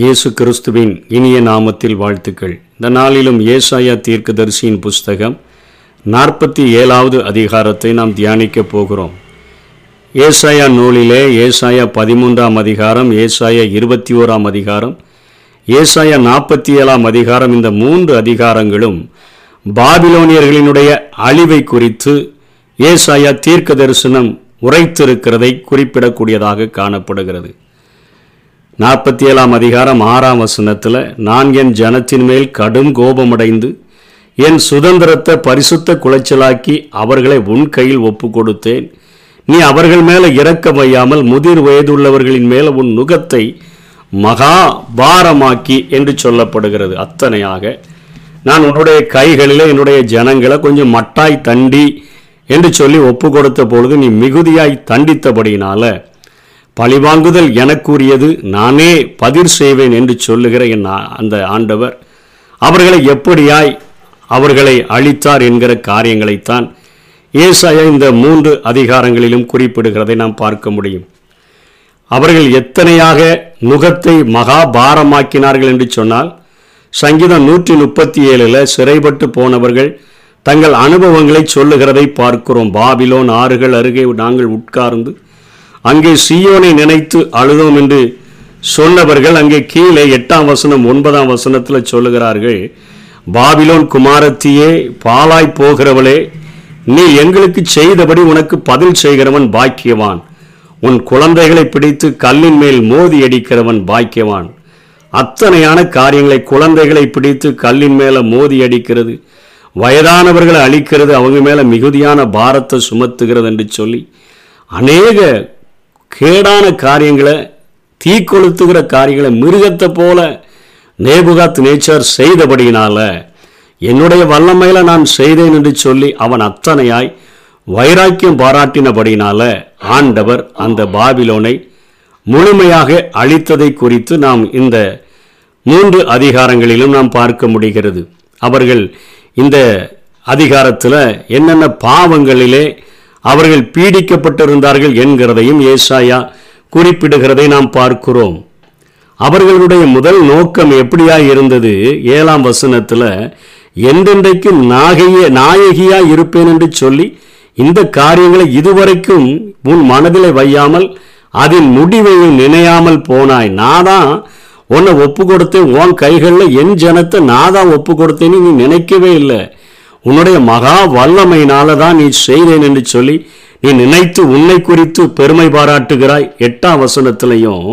இயேசு கிறிஸ்துவின் இனிய நாமத்தில் வாழ்த்துக்கள். இந்த நாளிலும் ஏசாயா தீர்க்கதரிசியின் புஸ்தகம் நாற்பத்தி ஏழாவது அதிகாரத்தை நாம் தியானிக்கப் போகிறோம். ஏசாயா நூலிலே ஏசாயா பதிமூன்றாம் அதிகாரம் ஏசாயா இருபத்தி ஓராம் அதிகாரம் ஏசாயா நாற்பத்தி ஏழாம் அதிகாரம் இந்த மூன்று அதிகாரங்களும் பாபிலோனியர்களினுடைய அழிவை குறித்து ஏசாயா தீர்க்க தரிசனம் உரைத்திருக்கிறதை குறிப்பிடக்கூடியதாக காணப்படுகிறது. நாற்பத்தி ஏழாம் அதிகாரம் ஆறாம் வசனத்தில் நான் என் ஜனத்தின் மேல் கடும் கோபமடைந்து என் சுதந்திரத்தை பரிசுத்த குலைச்சலாக்கி அவர்களை உன் கையில் ஒப்பு கொடுத்தேன் நீ அவர்கள் மேலே இறக்க வையாமல் முதிர் வயதுள்ளவர்களின் மேலே உன் நுகத்தை மகா பாரமாக்கி என்று சொல்லப்படுகிறது. அத்தனையாக நான் உன்னுடைய கைகளில் என்னுடைய ஜனங்களை கொஞ்சம் மட்டாய் தண்டி என்று சொல்லி ஒப்பு கொடுத்த பொழுது நீ மிகுதியாய் தண்டித்தபடியினால பழிவாங்குதல் எனக்குரியது நானே பதிர் செய்வேன் என்று சொல்லுகிற என் அந்த ஆண்டவர். அவர்களை எப்படியாய் அவர்களை அழித்தார் என்கிற காரியங்களைத்தான் ஏசாயா இந்த மூன்று அதிகாரங்களிலும் குறிப்பிடுகிறதை நாம் பார்க்க முடியும். அவர்கள் எத்தனையாக நுகத்தை மகாபாரமாக்கினார்கள் என்று சொன்னால் சங்கீதம் நூற்றி முப்பத்தி ஏழில் சிறைப்பட்டு போனவர்கள் தங்கள் அனுபவங்களை சொல்லுகிறதை பார்க்கிறோம். பாபிலோன் ஆறுகள் அருகே நாங்கள் உட்கார்ந்து அங்கே சீயோனை நினைத்து அழுதோம் என்று சொன்னவர்கள் அங்கே கீழே எட்டாம் வசனம் ஒன்பதாம் வசனத்தில் சொல்லுகிறார்கள் பாபிலோன் குமாரத்தியே பாலாய் போகிறவளே நீ எங்களுக்கு செய்தபடி உனக்கு பதில் செய்கிறவன் பாக்கியவான். உன் குழந்தைகளை பிடித்து கல்லின் மேல் மோதி அடிக்கிறவன் பாக்கியவான். அத்தனையான காரியங்களை குழந்தைகளை பிடித்து கல்லின் மேலே மோதி அடிக்கிறது. வயதானவர்களை அழிக்கிறது அவங்க மேலே மிகுதியான பாரத்தை சுமத்துகிறது என்று சொல்லி அநேக கேடான காரியங்களை தீக்கொளுத்துகிற காரியங்களை மிருகத்தை போல நேபுகாத் நேச்சர் செய்தபடியினால என்னுடைய வல்லமையில நான் செய்தேன் என்று சொல்லி அவன் அத்தனையாய் வைராக்கியம் பாராட்டினபடியினால ஆண்டவர் அந்த பாபிலோனை முழுமையாக அழித்ததை குறித்து நாம் இந்த மூன்று அதிகாரங்களிலும் நாம் பார்க்க முடிகிறது. அவர்கள் இந்த அதிகாரத்தில் என்னென்ன பாவங்களிலே அவர்கள் பீடிக்கப்பட்டிருந்தார்கள் என்கிறதையும் ஏசாயா குறிப்பிடுகிறதை நாம் பார்க்கிறோம். அவர்களுடைய முதல் நோக்கம் எப்படியாய் இருந்தது? ஏழாம் வசனத்தில் என்றென்றைக்கு நாகைய நாயகியாக இருப்பேன் என்று சொல்லி இந்த காரியங்களை இதுவரைக்கும் உன் மனதில் வையாமல் அதன் முடிவையும் நினையாமல் போனாய். நான் தான் உன்னை ஒப்பு கொடுத்தேன் உன் கைகளில் என் ஜனத்தை நான் தான் ஒப்பு கொடுத்தேன்னு நீ நினைக்கவே இல்லை. உன்னுடைய மகா வல்லமையினால தான் நீ செய்தேன் என்று சொல்லி நீ நினைத்து உன்னை குறித்து பெருமை பாராட்டுகிறாய். எட்டாம் வசனத்திலையும்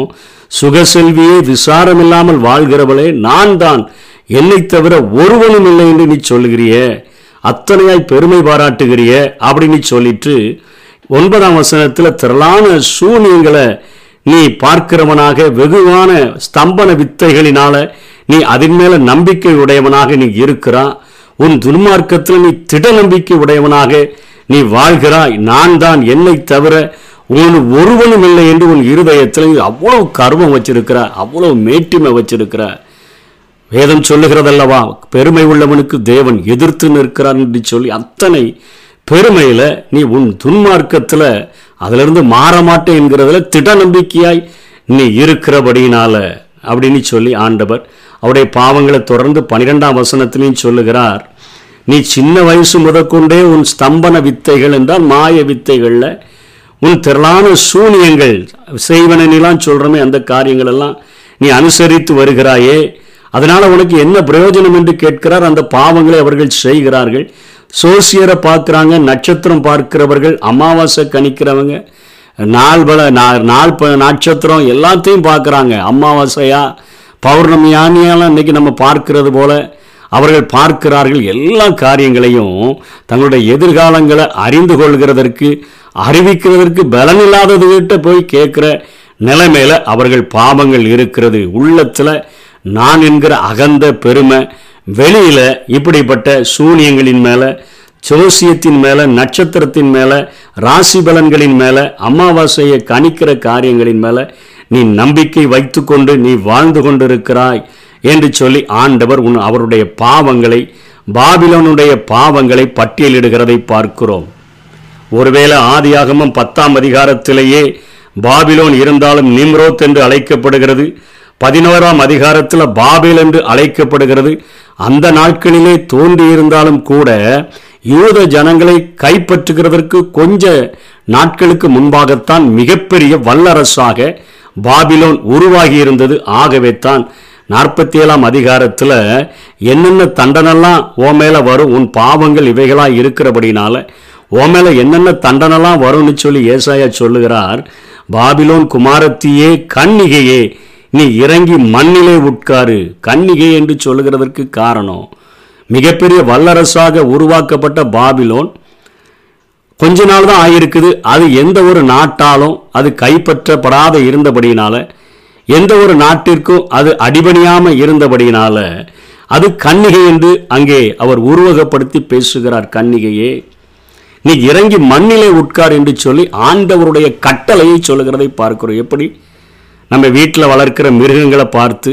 சுகசெல்வியே விசாரமில்லாமல் வாழ்கிறவளே நான் தான். என்னை தவிர ஒருவனும் இல்லை என்று நீ சொல்லுகிறியே. அத்தனையாய் பெருமை பாராட்டுகிறியே அப்படின்னு சொல்லிட்டு ஒன்பதாம் வசனத்தில் திரளான சூனியங்களை நீ பார்க்கிறவனாக வெகுவான ஸ்தம்பன வித்தைகளினால நீ அதன் மேல நம்பிக்கை உடையவனாக நீ இருக்கிறான். உன் துன்மார்க்கத்தில் நீ திட நம்பிக்கை உடையவனாக நீ வாழ்கிறாய். நான் தான் என்னை தவிர உன் ஒருவனும் இல்லை என்று உன் இருதயத்தில் நீ அவ்வளவு கர்வம் வச்சிருக்கிற அவ்வளவு மேட்டிமை வச்சிருக்கிற வேதம் சொல்லுகிறதல்லவா? பெருமை உள்ளவனுக்கு தேவன் எதிர்த்து நிற்கிறான் என்று சொல்லி அத்தனை பெருமையில் நீ உன் துன்மார்க்கத்தில் அதிலிருந்து மாற மாட்டேன் என்கிறதுல திட நம்பிக்கையாய் நீ இருக்கிறபடியினால அப்படின்னு சொல்லி ஆண்டவர் அவருடைய பாவங்களை தொடர்ந்து பனிரெண்டாம் வசனத்திலையும் சொல்லுகிறார். நீ சின்ன வயசு முதற்கொண்டே உன் ஸ்தம்பன வித்தைகள் என்றால் மாய வித்தைகளில் உன் திரளான சூனியங்கள் செய்வனெல்லாம் சொல்கிறோமே அந்த காரியங்கள் எல்லாம் நீ அனுசரித்து வருகிறாயே. அதனால உனக்கு என்ன பிரயோஜனம் என்று கேட்கிறார்? அந்த பாவங்களை அவர்கள் செய்கிறார்கள். சோசியரை பார்க்குறாங்க நட்சத்திரம் பார்க்கிறவர்கள் அமாவாசை கணிக்கிறவங்க நாள் நா- நாள் நட்சத்திரம் எல்லாத்தையும் பார்க்குறாங்க. அமாவாசையா பௌர்ணமியானியெல்லாம் இன்னைக்கு நம்ம பார்க்கிறது போல அவர்கள் பார்க்கிறார்கள். எல்லா காரியங்களையும் தங்களுடைய எதிர்காலங்களை அறிந்து கொள்கிறதற்கு அறிவிக்கிறதற்கு பலனில்லாததுகிட்ட போய் கேட்குற நிலைமையில் அவர்கள் பாவங்கள் இருக்கிறது. உள்ளத்தில் நான் என்கிற அகந்த பெருமை வெளியில் இப்படிப்பட்ட சூனியங்களின் மேலே ஜோசியத்தின் மேலே நட்சத்திரத்தின் மேலே ராசி பலன்களின் மேலே அமாவாசையை கணிக்கிற காரியங்களின் மேலே நீ நம்பிக்கை வைத்துக்கொண்டு நீ வாழ்ந்து கொண்டிருக்கிறாய் என்று சொல்லி ஆண்டவர் உன் அவருடைய பாவங்களை பாபிலோனுடைய பாவங்களை பட்டியலிடுகிறதை பார்க்கிறோம். ஒருவேளை ஆதியாகமும் பத்தாம் அதிகாரத்திலேயே பாபிலோன் இருந்தாலும் நிம்ரோத் என்று அழைக்கப்படுகிறது பதினோராம் அதிகாரத்தில் பாபில் என்று அழைக்கப்படுகிறது அந்த நாட்களிலே தோன்றியிருந்தாலும் கூட யூத ஜனங்களை கைப்பற்றுகிறதற்கு கொஞ்ச நாட்களுக்கு முன்பாகத்தான் மிகப்பெரிய வல்லரசாக பாபிலோன் உருவாகி இருந்தது ஆகவே தான் நாற்பத்தி ஏழாம் அதிகாரத்தில் என்னென்ன தண்டனெல்லாம் ஓ மேலே வரும் உன் பாவங்கள் இவைகளாக இருக்கிறபடினால ஓ மேலே என்னென்ன தண்டனெல்லாம் வரும்னு சொல்லி ஏசாயா சொல்லுகிறார். பாபிலோன் குமாரத்தியே கண்ணிகையே நீ இறங்கி மண்ணிலே உட்காரு. கண்ணிகை என்று சொல்லுகிறதற்கு காரணம் மிகப்பெரிய வல்லரசாக உருவாக்கப்பட்ட பாபிலோன். கொஞ்ச நாள் தான் ஆகியிருக்குது. அது எந்த ஒரு நாட்டாலும் அது கைப்பற்றப்படாத இருந்தபடியினால எந்த ஒரு நாட்டிற்கும் அது அடிபணியாமல் இருந்தபடியினால அது கன்னிகை என்று அங்கே அவர் உருவகப்படுத்தி பேசுகிறார் கன்னிகையே. நீ இறங்கி மண்ணிலே உட்கார் என்று சொல்லி ஆண்டவருடைய கட்டளையை சொல்லுகிறதை பார்க்கிறோம். எப்படி? நம்ம வீட்டில் வளர்க்கிற மிருகங்களை பார்த்து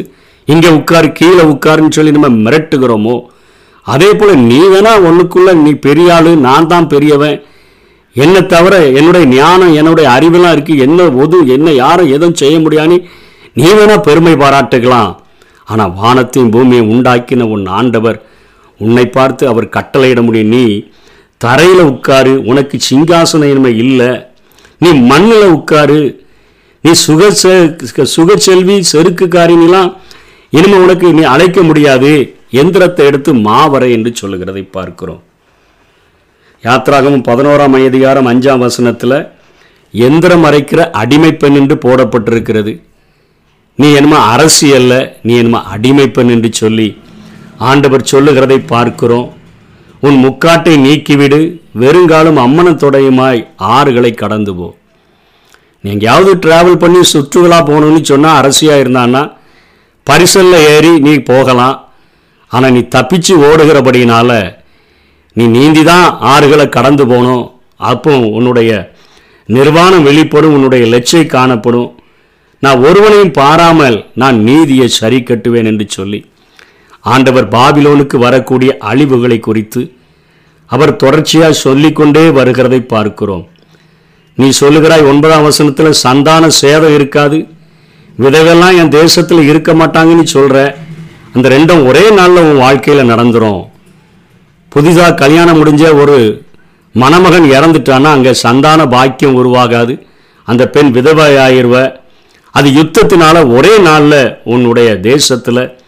இங்கே உட்கார் கீழே உட்காருன்னு சொல்லி நம்ம மிரட்டுகிறோமோ? அதே போல் நீ வேணா ஒன்றுக்குள்ள நீ பெரிய ஆளு நான் தான் பெரியவன். என்னை தவிர என்னுடைய ஞானம் என்னுடைய அறிவெல்லாம் இருக்குது என்ன ஒது என்ன யாரும் எதுவும் செய்ய முடியான்னு நீ வேணா பெருமை பாராட்டுக்கலாம். ஆனால் வானத்தையும் பூமியை உண்டாக்கின உன் ஆண்டவர் உன்னை பார்த்து அவர் கட்டளையிட முடியும். நீ தரையில் உட்காரு உனக்கு சிங்காசன இனிமை இல்லை. நீ மண்ணில் உட்காரு. நீ சுக செ- செருக்குக்காரின்லாம் இனிமேல் உனக்கு நீ அழைக்க முடியாது. எந்திரத்தை எடுத்து மாவரை என்று சொல்லுகிறதை பார்க்கிறோம். யாத்ராகமும் பதினோராம் அதிகாரம் அஞ்சாம் வசனத்தில் எந்திரம் அரைக்கிற அடிமை பெண் என்று போடப்பட்டிருக்கிறது. நீ என்னமோ அரசியல்ல நீ என்னமோ அடிமை பெண் என்று சொல்லி ஆண்டவர் சொல்லுகிறதை பார்க்கிறோம். உன் முக்காட்டை நீக்கிவிடு வெறுங்காலும் அம்மன தொடையுமாய் ஆறுகளை கடந்து போ. நீ எங்கேயாவது டிராவல் பண்ணி சுற்றுலா போகணும்னு சொன்னால் அரசியாக இருந்தான்னா பரிசலில் ஏறி நீ போகலாம். ஆனால் நீ தப்பிச்சு ஓடுகிறபடினால நீ நீந்தி தான் ஆறுகளை கடந்து போகணும் அப்போ உன்னுடைய நிர்வாணம் வெளிப்படும் உன்னுடைய லட்சை காணப்படும். நான் ஒருவனையும் பாராமல் நான் நீதியை சரி கட்டுவேன் என்று சொல்லி ஆண்டவர் பாபிலோனுக்கு வரக்கூடிய அழிவுகளை குறித்து அவர் தொடர்ச்சியாக சொல்லிக்கொண்டே வருகிறதை பார்க்கிறோம். நீ சொல்லுகிறாய் ஒன்பதாம் வசனத்தில் சந்தான சேதம் இருக்காது. விதவெல்லாம் என் தேசத்தில் இருக்க மாட்டாங்கன்னு சொல்கிற அந்த ரெண்டும் ஒரே நாளில் உன் வாழ்க்கையில் நடந்துரும். புதிதாக கல்யாணம் முடிஞ்ச ஒரு மணமகன் இறந்துட்டான்னா அங்கே சந்தான பாக்கியம் உருவாகாது. அந்த பெண் விதவையாயிருவ. அது யுத்தத்தினால ஒரே நாளில் உன்னுடைய தேசத்தில்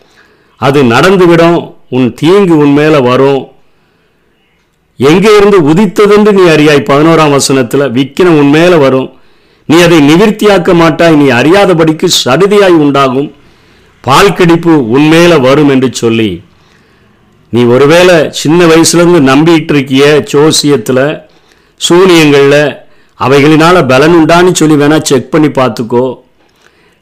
அது நடந்துவிடும். உன் தீங்கு உன் மேலே வரும். எங்கே இருந்து உதித்ததென்று நீ அறியாய். பதினோராம் வசனத்தில் விக்கினம் உன் மேலே வரும். நீ அதை நிவிற்த்தியாக்க மாட்டாய். நீ அறியாதபடிக்கு சடுதியாய் உண்டாகும். பால் கடிப்பு உன் வரும் என்று சொல்லி நீ ஒருவேளை சின்ன வயசுலேருந்து நம்பிட்டு இருக்கிய ஜோசியத்தில் சூனியங்களில் அவைகளினால் பலன் உண்டான்னு சொல்லி வேணால் செக் பண்ணி பார்த்துக்கோ.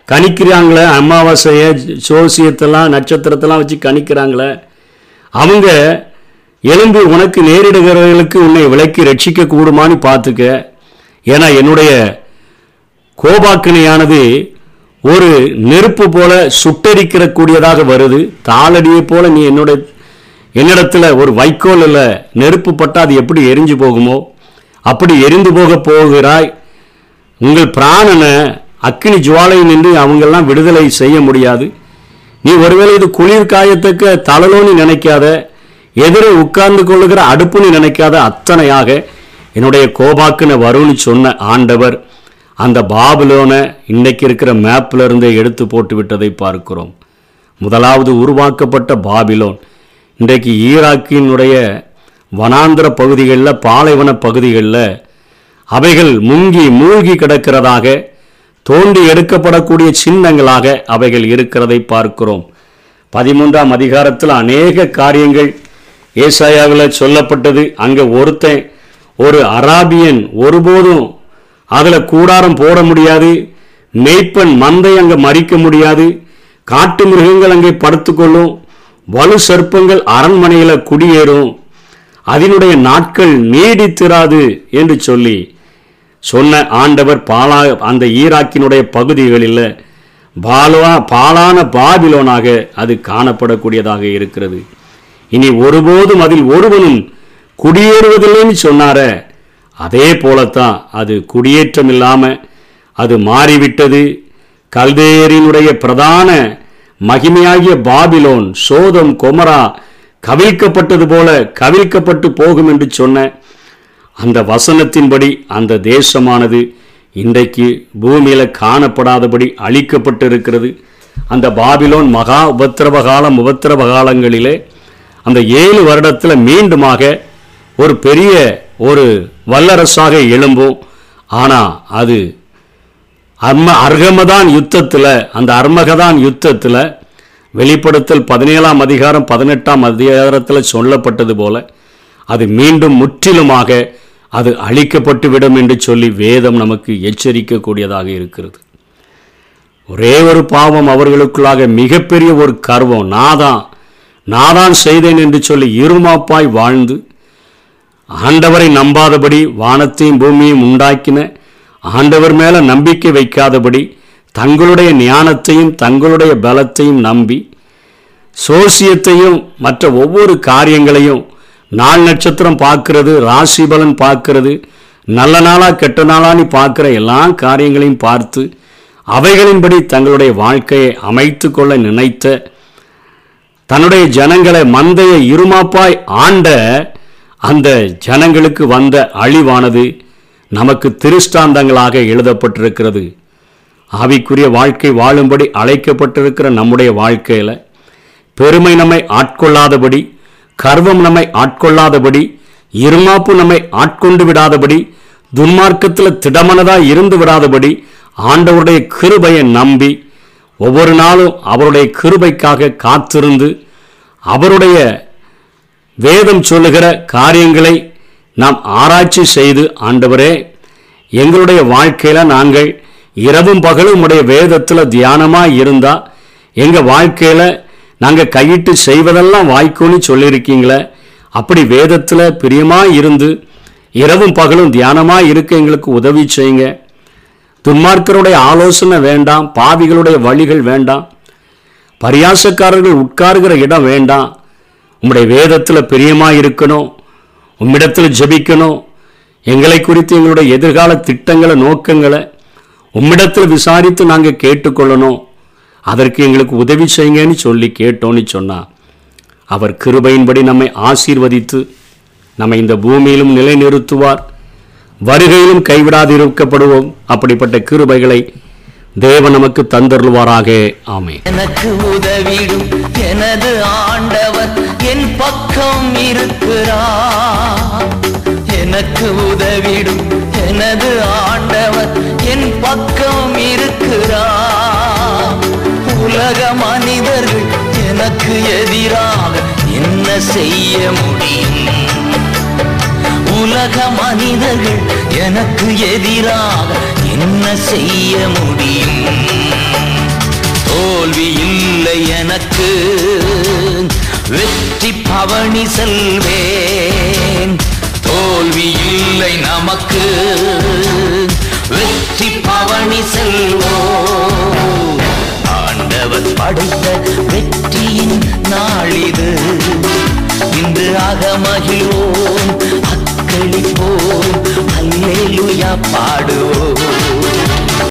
கணிக்கிறாங்களே அமாவாசையை ஜோசியத்தெல்லாம் நட்சத்திரத்தெல்லாம் வச்சு கணிக்கிறாங்களே. அவங்க எலும்பு உனக்கு நேரிடுகிறவர்களுக்கு உன்னை விலக்கி ரட்சிக்க கூடுமான்னு பார்த்துக்க. ஏன்னா என்னுடைய கோபாக்கினையானது ஒரு நெருப்பு போல சுட்டரிக்கிற கூடியதாக வருது. தாளடியை போல நீ என்னோட என்னிடத்துல ஒரு வைக்கோல் இல்லை நெருப்பு பட்டால் அது எப்படி எரிஞ்சு போகுமோ அப்படி எரிந்து போக போகிறாய். உங்கள் பிராணனை அக்கினி ஜுவாலை நின்று அவங்கெல்லாம் விடுதலை செய்ய முடியாது. நீ ஒருவேளை இது குளிர் காயத்தக்க தளலோன்னு நினைக்காத எதிரே உட்கார்ந்து கொள்ளுகிற அடுப்புன்னு நினைக்காத அத்தனையாக என்னுடைய கோபாக்குன்னு வரும்னு சொன்ன ஆண்டவர். அந்த பாபிலோனை இன்னைக்கு இருக்கிற மேப்ல எடுத்து போட்டு விட்டதை பார்க்கிறோம். முதலாவது உருவாக்கப்பட்ட பாபிலோன். இன்றைக்கு ஈராக்கினுடைய வனாந்திர பகுதிகளில் பாலைவன பகுதிகளில் அவைகள் முங்கி மூழ்கி கிடக்கிறதாக தோண்டி எடுக்கப்படக்கூடிய சின்னங்களாக அவைகள் இருக்கிறதை பார்க்கிறோம். பதிமூன்றாம் அதிகாரத்தில் அநேக காரியங்கள் ஏசாயாவில் சொல்லப்பட்டது. அங்கே ஒருத்தன் ஒரு அராபியன் ஒருபோதும் அதில் கூடாரம் போட முடியாது மேய்ப்பன் மந்தை அங்கே மறிக்க முடியாது காட்டு மிருகங்கள் அங்கே படுத்துக்கொள்ளும் வலு சர்ப்பங்கள் அரண்மனையில் குடியேறும் அதனுடைய நாட்கள் நீடித்திராது என்று சொல்லி சொன்ன ஆண்டவர் பாலா அந்த ஈராக்கினுடைய பகுதிகளில் பாலா பாலான பாபிலோனாக அது காணப்படக்கூடியதாக இருக்கிறது. இனி ஒருபோதும் அதில் ஒருவனும் குடியேறுவதில்லைன்னு சொன்னார அதே போலத்தான் அது குடியேற்றம் இல்லாமல் அது மாறிவிட்டது. கல்தேயரினுடைய பிரதான மகிமையாகிய பாபிலோன் சோதம் கொமரா கவிழ்க்கப்பட்டது போல கவிழ்க்கப்பட்டு போகும் என்று சொன்ன அந்த வசனத்தின்படி அந்த தேசமானது இன்றைக்கு பூமியில் காணப்படாதபடி அழிக்கப்பட்டு இருக்கிறது அந்த பாபிலோன் மகா உபத்திரவ காலம் உபத்திரவ காலங்களிலே அந்த ஏழு வருடத்தில் மீண்டுமாக ஒரு பெரிய ஒரு வல்லரசாக எழும்பும். ஆனால் அது அர்ம அர்கமதான் யுத்தத்தில் அந்த அர்மகதான் யுத்தத்தில் வெளிப்படுத்தல் பதினேழாம் அதிகாரம் பதினெட்டாம் அதிகாரத்தில் சொல்லப்பட்டது போல அது மீண்டும் முற்றிலுமாக அது அழிக்கப்பட்டுவிடும் என்று சொல்லி வேதம் நமக்கு எச்சரிக்கக்கூடியதாக இருக்கிறது. ஒரே ஒரு பாவம் அவர்களுக்குள்ளாக மிகப்பெரிய ஒரு கர்வம் நாதான் நாதான் செய்தேன் என்று சொல்லி இருமாப்பாய் வாழ்ந்து ஆண்டவரை நம்பாதபடி வானத்தையும் பூமியையும் உண்டாக்கின ஆண்டவர் மேல நம்பிக்கை வைக்காதபடி தங்களுடைய ஞானத்தையும் தங்களுடைய பலத்தையும் நம்பி சோசியத்தையும் மற்ற ஒவ்வொரு காரியங்களையும் நாள் நட்சத்திரம் பார்க்கறது ராசி பலன் பார்க்கறது நல்ல நாளா கெட்ட நாளான்னு பார்க்குற எல்லா காரியங்களையும் பார்த்து அவைகளின்படி தங்களுடைய வாழ்க்கையை அமைத்து கொள்ள நினைத்த தன்னுடைய ஜனங்களை மந்தைய இருமாப்பாய் ஆண்ட அந்த ஜனங்களுக்கு வந்த அழிவானது நமக்கு திருஷ்டாந்தங்களாக எழுதப்பட்டிருக்கிறது. ஆவிக்குரிய வாழ்க்கை வாழும்படி அழைக்கப்பட்டிருக்கிற நம்முடைய வாழ்க்கையில் பெருமை நம்மை ஆட்கொள்ளாதபடி கர்வம் நம்மை ஆட்கொள்ளாதபடி இருமாப்பு நம்மை ஆட்கொண்டு விடாதபடி துன்மார்க்கத்தில் திடமனதாக இருந்து விடாதபடி ஆண்டவருடைய கிருபையை நம்பி ஒவ்வொரு நாளும் அவருடைய கிருபைக்காக காத்திருந்து அவருடைய வேதம் சொல்லுகிற காரியங்களை நாம் ஆராய்ச்சி செய்து ஆண்டவரே எங்களுடைய வாழ்க்கையில் நாங்கள் இரவும் பகலும் உடைய வேதத்தில் தியானமாக இருந்தால் எங்கள் வாழ்க்கையில் நாங்கள் கையிட்டு செய்வதெல்லாம் வாய்க்கும்னு சொல்லியிருக்கீங்களே அப்படி வேதத்தில் பிரியமாக இருந்து இரவும் பகலும் தியானமாக இருக்க எங்களுக்கு உதவி செய்யுங்க. துன்மார்க்கருடைய ஆலோசனை வேண்டாம் பாவிகளுடைய வழிகள் வேண்டாம் பரியாசக்காரர்கள் உட்காருகிற இடம் வேண்டாம் உம்முடைய வேதத்தில் பிரியமாக இருக்கணும் உம்மிடத்தில் ஜெபிக்கணும். எங்களை குறித்து எங்களுடைய எதிர்கால திட்டங்களை நோக்கங்களை உம்மிடத்தில் விசாரித்து நாங்கள் கேட்டுக்கொள்ளணும். அதற்கு எங்களுக்கு உதவி செய்யுங்கன்னு சொல்லி கேட்டோன்னு சொன்னா அவர் கிருபையின்படி நம்மை ஆசீர்வதித்து நம்மை இந்த பூமியிலும் நிலைநிறுத்துவார். வருகையிலும் கைவிடாதிருக்கப்படுவோம். அப்படிப்பட்ட கிருபைகளை தேவன் நமக்கு தந்தருள்வாராக. ஆமே எனக்கு உதவிடும் எனது ஆண்டவர் என் பக்கம் இருக்கிறார் எனக்கு உதவிடும் எனது ஆண்டவர் என் பக்கம் இருக்கிறார் உலக மனிதர்கள் எனக்கு எதிராக என்ன செய்ய முடியும்? உலக மனிதர்கள் எனக்கு எதிராக என்ன செய்ய முடியும்? தோல்வி இல்லை எனக்கு. வெற்றி பவனி செல்வேன். தோல்வி இல்லை நமக்கு. வெற்றி பவனி செல்வோம். ஆண்டவர் படைத்த வெற்றியின் நாளிது இன்று அகமகிழ்வோம் அக்களிப்போம். அல்லேலுயா பாடுவோம்.